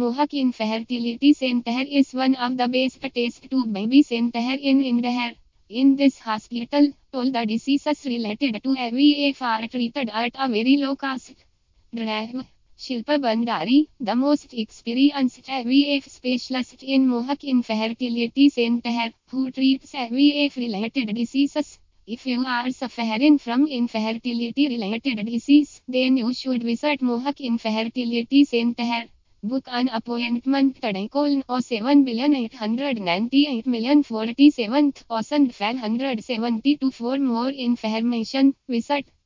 Mohawk infertility center is one of the best test-tube-baby centers in India. In this hospital, all the diseases related to IVF are treated at a very low cost. Drive. Shilpa Bandari, the most experienced IVF specialist in Mohawk Infertility Center, who treats IVF-related diseases. If you are suffering from infertility-related disease, then you should visit Mohawk Infertility Center book an appointment today, colon 07898,048,047,572 for more information, visit